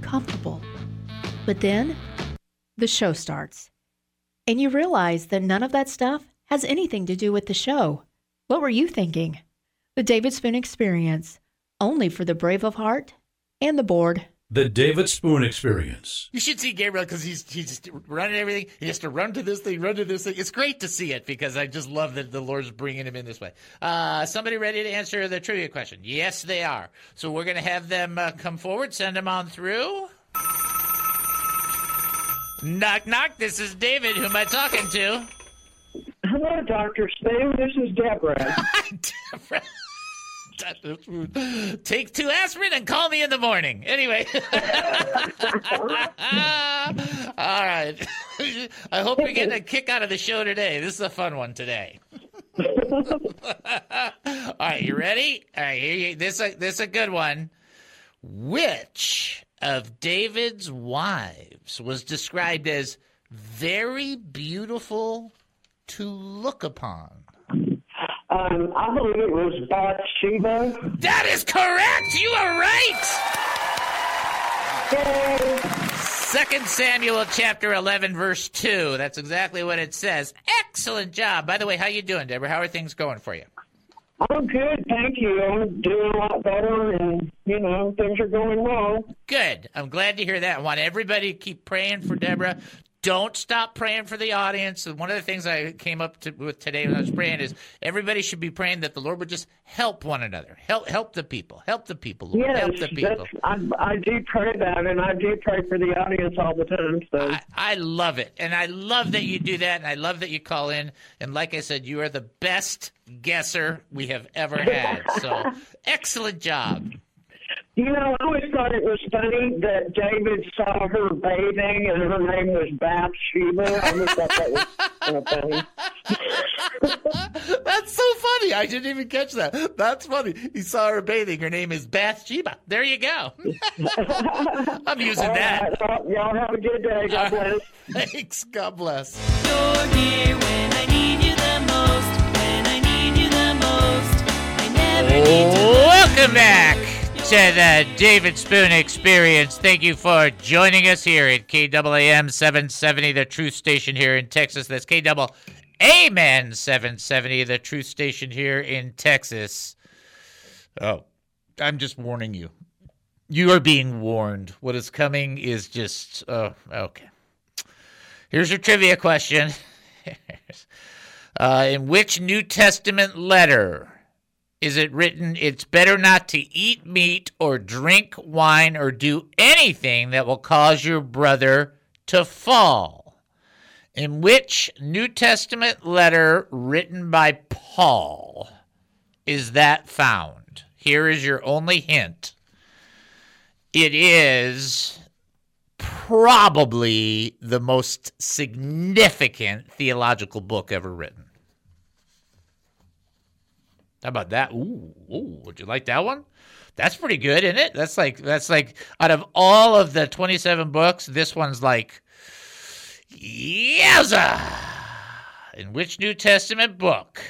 comfortable. But then the show starts. And you realize that none of that stuff has anything to do with the show. What were you thinking? The David Spoon Experience, only for the brave of heart and the bored. The David Spoon Experience. You should see Gabriel because he's he's just running everything. He has to run to this thing, run to this thing. It's great to see it because I just love that the Lord's bringing him in this way. Uh, somebody ready to answer the trivia question? Yes, they are. So we're going to have them uh, come forward. Send them on through. Knock, knock. This is David. Who am I talking to? Hello, Dr. Spoon. This is Deborah. Deborah. Take two aspirin and call me in the morning. Anyway. All right. I hope you're getting a kick out of the show today. This is a fun one today. All right, you ready? All right, here you, this a, this a good one. Which of David's wives was described as very beautiful to look upon? Um, I believe it was Bathsheba. That is correct. You are right. Second Samuel chapter 11 verse 2. That's exactly what it says. Excellent job. By the way, how are you doing, Deborah? How are things going for you? I'm good, thank you. I'm doing a lot better, and you know things are going well. Good. I'm glad to hear that. I want everybody to keep praying for Deborah. Don't stop praying for the audience. One of the things I came up to, with today when I was praying is everybody should be praying that the Lord would just help one another, help help the people, help the people, Lord, yes, help the people. I, I do pray that, and I do pray for the audience all the time. So I, I love it, and I love that you do that, and I love that you call in. And like I said, you are the best guesser we have ever had. So excellent job. You know, I always thought it was funny that David saw her bathing and her name was Bathsheba. I always thought that was kind of funny. That's so funny. I didn't even catch that. That's funny. He saw her bathing. Her name is Bathsheba. There you go. I'm using All that. right, well, y'all have a good day. God bless. Thanks. God bless. You're here when I need you the most. When I need you the most. I never need to Welcome back to the David Spoon Experience. Thank you for joining us here at KAAM 770, the truth station here in Texas. That's KAAM 770, the truth station here in Texas. Oh, I'm just warning you. You are being warned. What is coming is just, oh, okay. Here's your trivia question. uh, in which New Testament letter is it written, it's better not to eat meat or drink wine or do anything that will cause your brother to fall? In which New Testament letter written by Paul is that found? Here is your only hint. It is probably the most significant theological book ever written. How about that? Ooh, ooh, would you like that one? That's pretty good, isn't it? That's like that's like out of all of the 27 books, this one's like Yowza! In which New Testament book,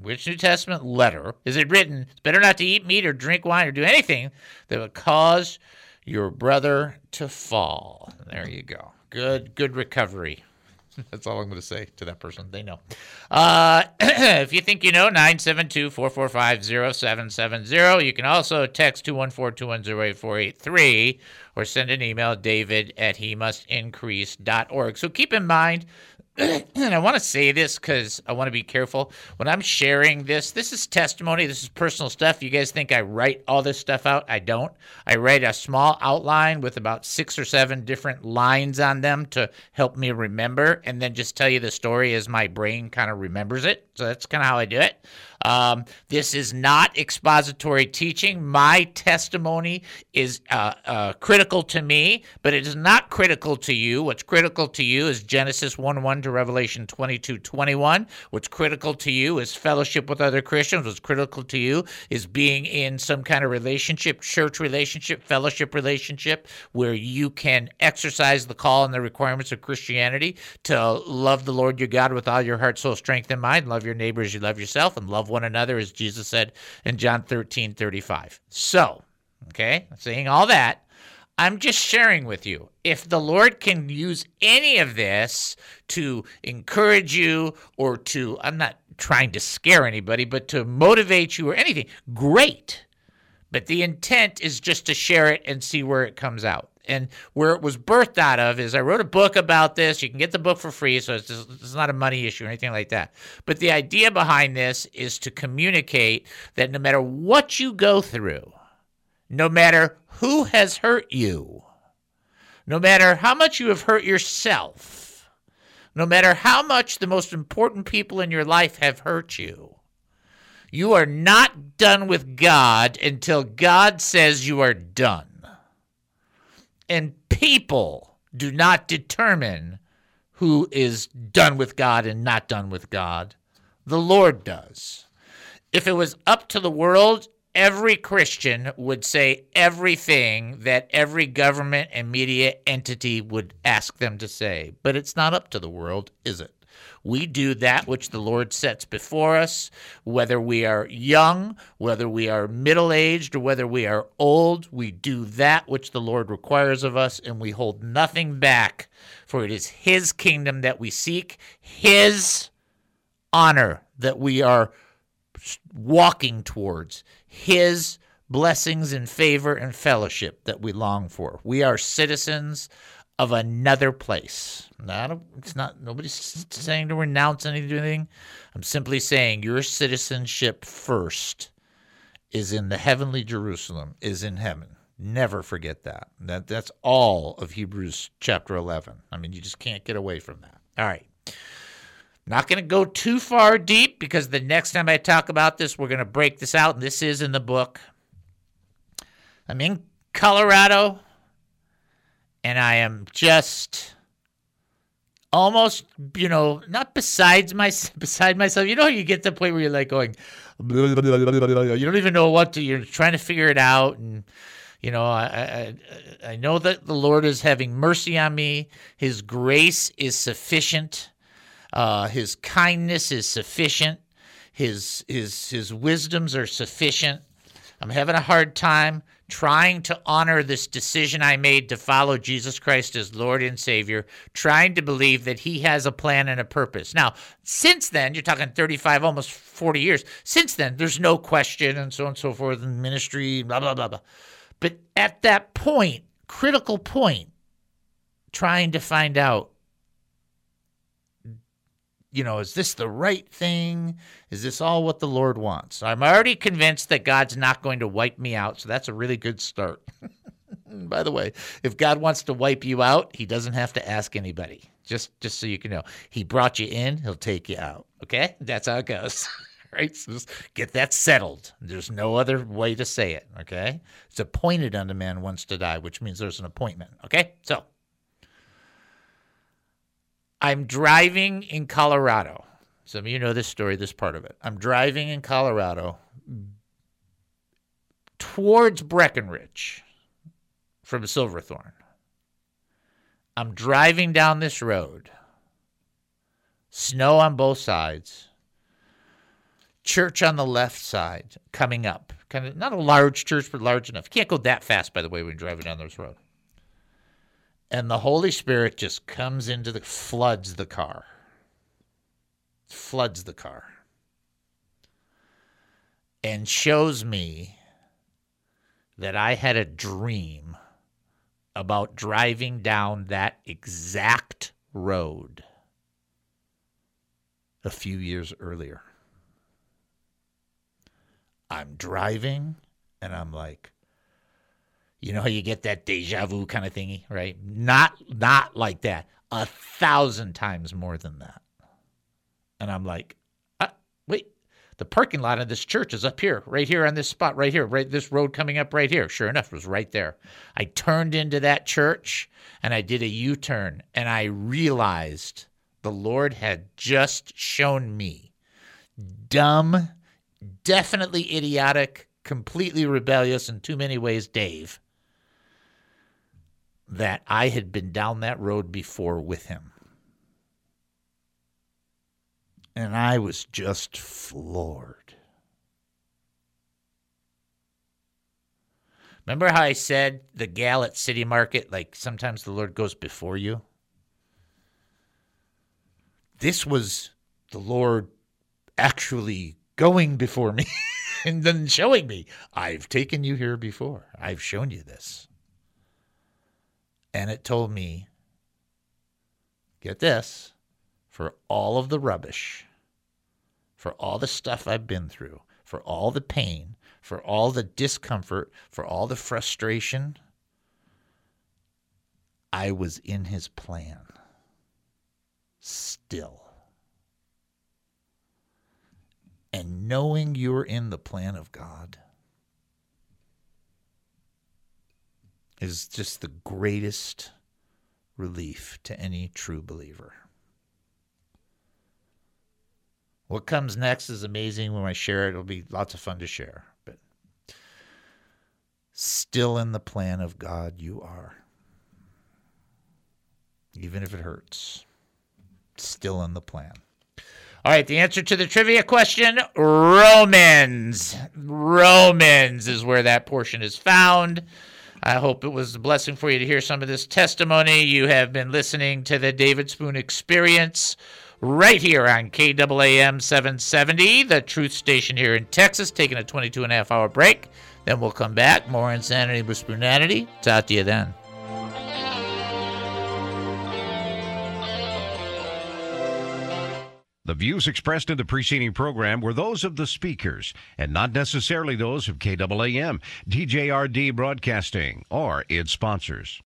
which New Testament letter is it written? It's better not to eat meat or drink wine or do anything that would cause your brother to fall. There you go. Good, good recovery. That's all I'm going to say to that person. They know. Uh, if you think you know, 972 445 0770. You can also text 214 210 8483 or send an email, david at he must increase.org. So keep in mind, and I want to say this because I want to be careful. When I'm sharing this, this is testimony, this is personal stuff. You guys think I write all this stuff out? I don't. I write a small outline with about six or seven different lines on them to help me remember, and then just tell you the story as my brain kind of remembers it. So that's kind of how I do it. Um, this is not expository teaching. My testimony is uh, uh, critical to me, but it is not critical to you. What's critical to you is Genesis 1 1 to Revelation 22 21. What's critical to you is fellowship with other Christians. What's critical to you is being in some kind of relationship, church relationship, fellowship relationship, where you can exercise the call and the requirements of Christianity to love the Lord your God with all your heart, soul, strength, and mind, love your neighbors, you love yourself, and love one another, as Jesus said in John 13 35. So, okay, saying all that, I'm just sharing with you. If the Lord can use any of this to encourage you or to, I'm not trying to scare anybody, but to motivate you or anything, great. But the intent is just to share it and see where it comes out. And where it was birthed out of is I wrote a book about this. You can get the book for free, so it's, just, it's not a money issue or anything like that. But the idea behind this is to communicate that no matter what you go through, no matter who has hurt you, no matter how much you have hurt yourself, no matter how much the most important people in your life have hurt you, you are not done with God until God says you are done. And people do not determine who is done with God and not done with God. The Lord does. If it was up to the world, every Christian would say everything that every government and media entity would ask them to say. But it's not up to the world, is it? We do that which the Lord sets before us, whether we are young, whether we are middle aged, or whether we are old. We do that which the Lord requires of us, and we hold nothing back, for it is His kingdom that we seek, His honor that we are walking towards, His blessings and favor and fellowship that we long for. We are citizens of another place. Not a, it's not nobody's saying to renounce anything. I'm simply saying your citizenship first is in the heavenly Jerusalem, is in heaven. Never forget that. That that's all of Hebrews chapter 11. I mean, you just can't get away from that. All right. Not going to go too far deep because the next time I talk about this, we're going to break this out, and this is in the book. I'm in Colorado, and I am just almost, you know, not besides my beside myself. You know, you get to the point where you're like going, you don't even know what to. You're trying to figure it out, and you know, I, I I know that the Lord is having mercy on me. His grace is sufficient. Uh, his kindness is sufficient. His his his wisdoms are sufficient. I'm having a hard time trying to honor this decision I made to follow Jesus Christ as Lord and Savior, trying to believe that He has a plan and a purpose. Now, since then, you're talking 35, almost 40 years. Since then, there's no question, and so on and so forth, in ministry, blah, blah, blah, blah. But at that point, critical point, trying to find out you know, is this the right thing? Is this all what the Lord wants? I'm already convinced that God's not going to wipe me out, so that's a really good start. By the way, if God wants to wipe you out, he doesn't have to ask anybody. Just just so you can know. He brought you in, he'll take you out. Okay? That's how it goes. right? So just get that settled. There's no other way to say it, okay? It's appointed unto man once to die, which means there's an appointment. Okay? So I'm driving in Colorado. Some of you know this story, this part of it. I'm driving in Colorado, towards Breckenridge from Silverthorne. I'm driving down this road, snow on both sides, church on the left side coming up. Kind of not a large church, but large enough. Can't go that fast, by the way, when you're driving down this road. And the Holy Spirit just comes into the floods the car. Floods the car. And shows me that I had a dream about driving down that exact road a few years earlier. I'm driving and I'm like, you know how you get that deja vu kind of thingy, right? Not not like that. A thousand times more than that. And I'm like, uh, wait, the parking lot of this church is up here, right here on this spot, right here, right this road coming up right here. Sure enough, it was right there. I turned into that church and I did a U-turn and I realized the Lord had just shown me dumb, definitely idiotic, completely rebellious in too many ways, Dave, that I had been down that road before with him. And I was just floored. Remember how I said the gal at City Market, like sometimes the Lord goes before you? This was the Lord actually going before me and then showing me, I've taken you here before. I've shown you this. And it told me, get this, for all of the rubbish, for all the stuff I've been through, for all the pain, for all the discomfort, for all the frustration, I was in his plan. Still. And knowing you're in the plan of God is just the greatest relief to any true believer. What comes next is amazing. When I share it, it'll be lots of fun to share. But still in the plan of God, you are. Even if it hurts, still in the plan. All right, the answer to the trivia question Romans. Romans is where that portion is found. I hope it was a blessing for you to hear some of this testimony. You have been listening to the David Spoon Experience right here on KAAM 770, the truth station here in Texas, taking a 22 and a half hour break. Then we'll come back. More insanity with spoonanity. Talk to you then. The views expressed in the preceding program were those of the speakers and not necessarily those of KAAM, DJRD Broadcasting, or its sponsors.